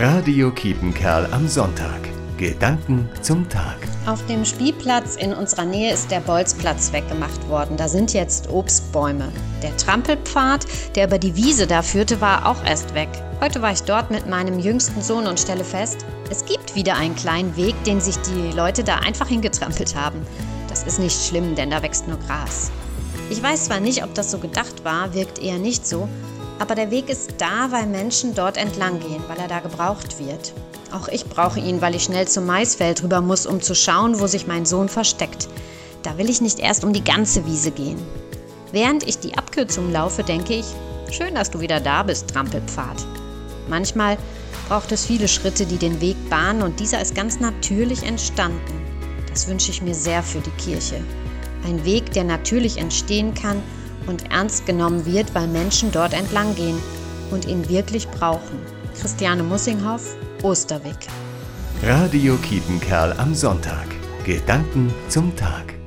Radio Kiepenkerl am Sonntag. Gedanken zum Tag. Auf dem Spielplatz in unserer Nähe ist der Bolzplatz weggemacht worden. Da sind jetzt Obstbäume. Der Trampelpfad, der über die Wiese da führte, war auch erst weg. Heute war ich dort mit meinem jüngsten Sohn und stelle fest, es gibt wieder einen kleinen Weg, den sich die Leute da einfach hingetrampelt haben. Das ist nicht schlimm, denn da wächst nur Gras. Ich weiß zwar nicht, ob das so gedacht war, wirkt eher nicht so, aber der Weg ist da, weil Menschen dort entlang gehen, weil er da gebraucht wird. Auch ich brauche ihn, weil ich schnell zum Maisfeld rüber muss, um zu schauen, wo sich mein Sohn versteckt. Da will ich nicht erst um die ganze Wiese gehen. Während ich die Abkürzung laufe, denke ich, schön, dass du wieder da bist, Trampelpfad. Manchmal braucht es viele Schritte, die den Weg bahnen und dieser ist ganz natürlich entstanden. Das wünsche ich mir sehr für die Kirche. Ein Weg, der natürlich entstehen kann und ernst genommen wird, weil Menschen dort entlang gehen und ihn wirklich brauchen. Christiane Mussinghoff, Osterwick. Radio Kiepenkerl am Sonntag. Gedanken zum Tag.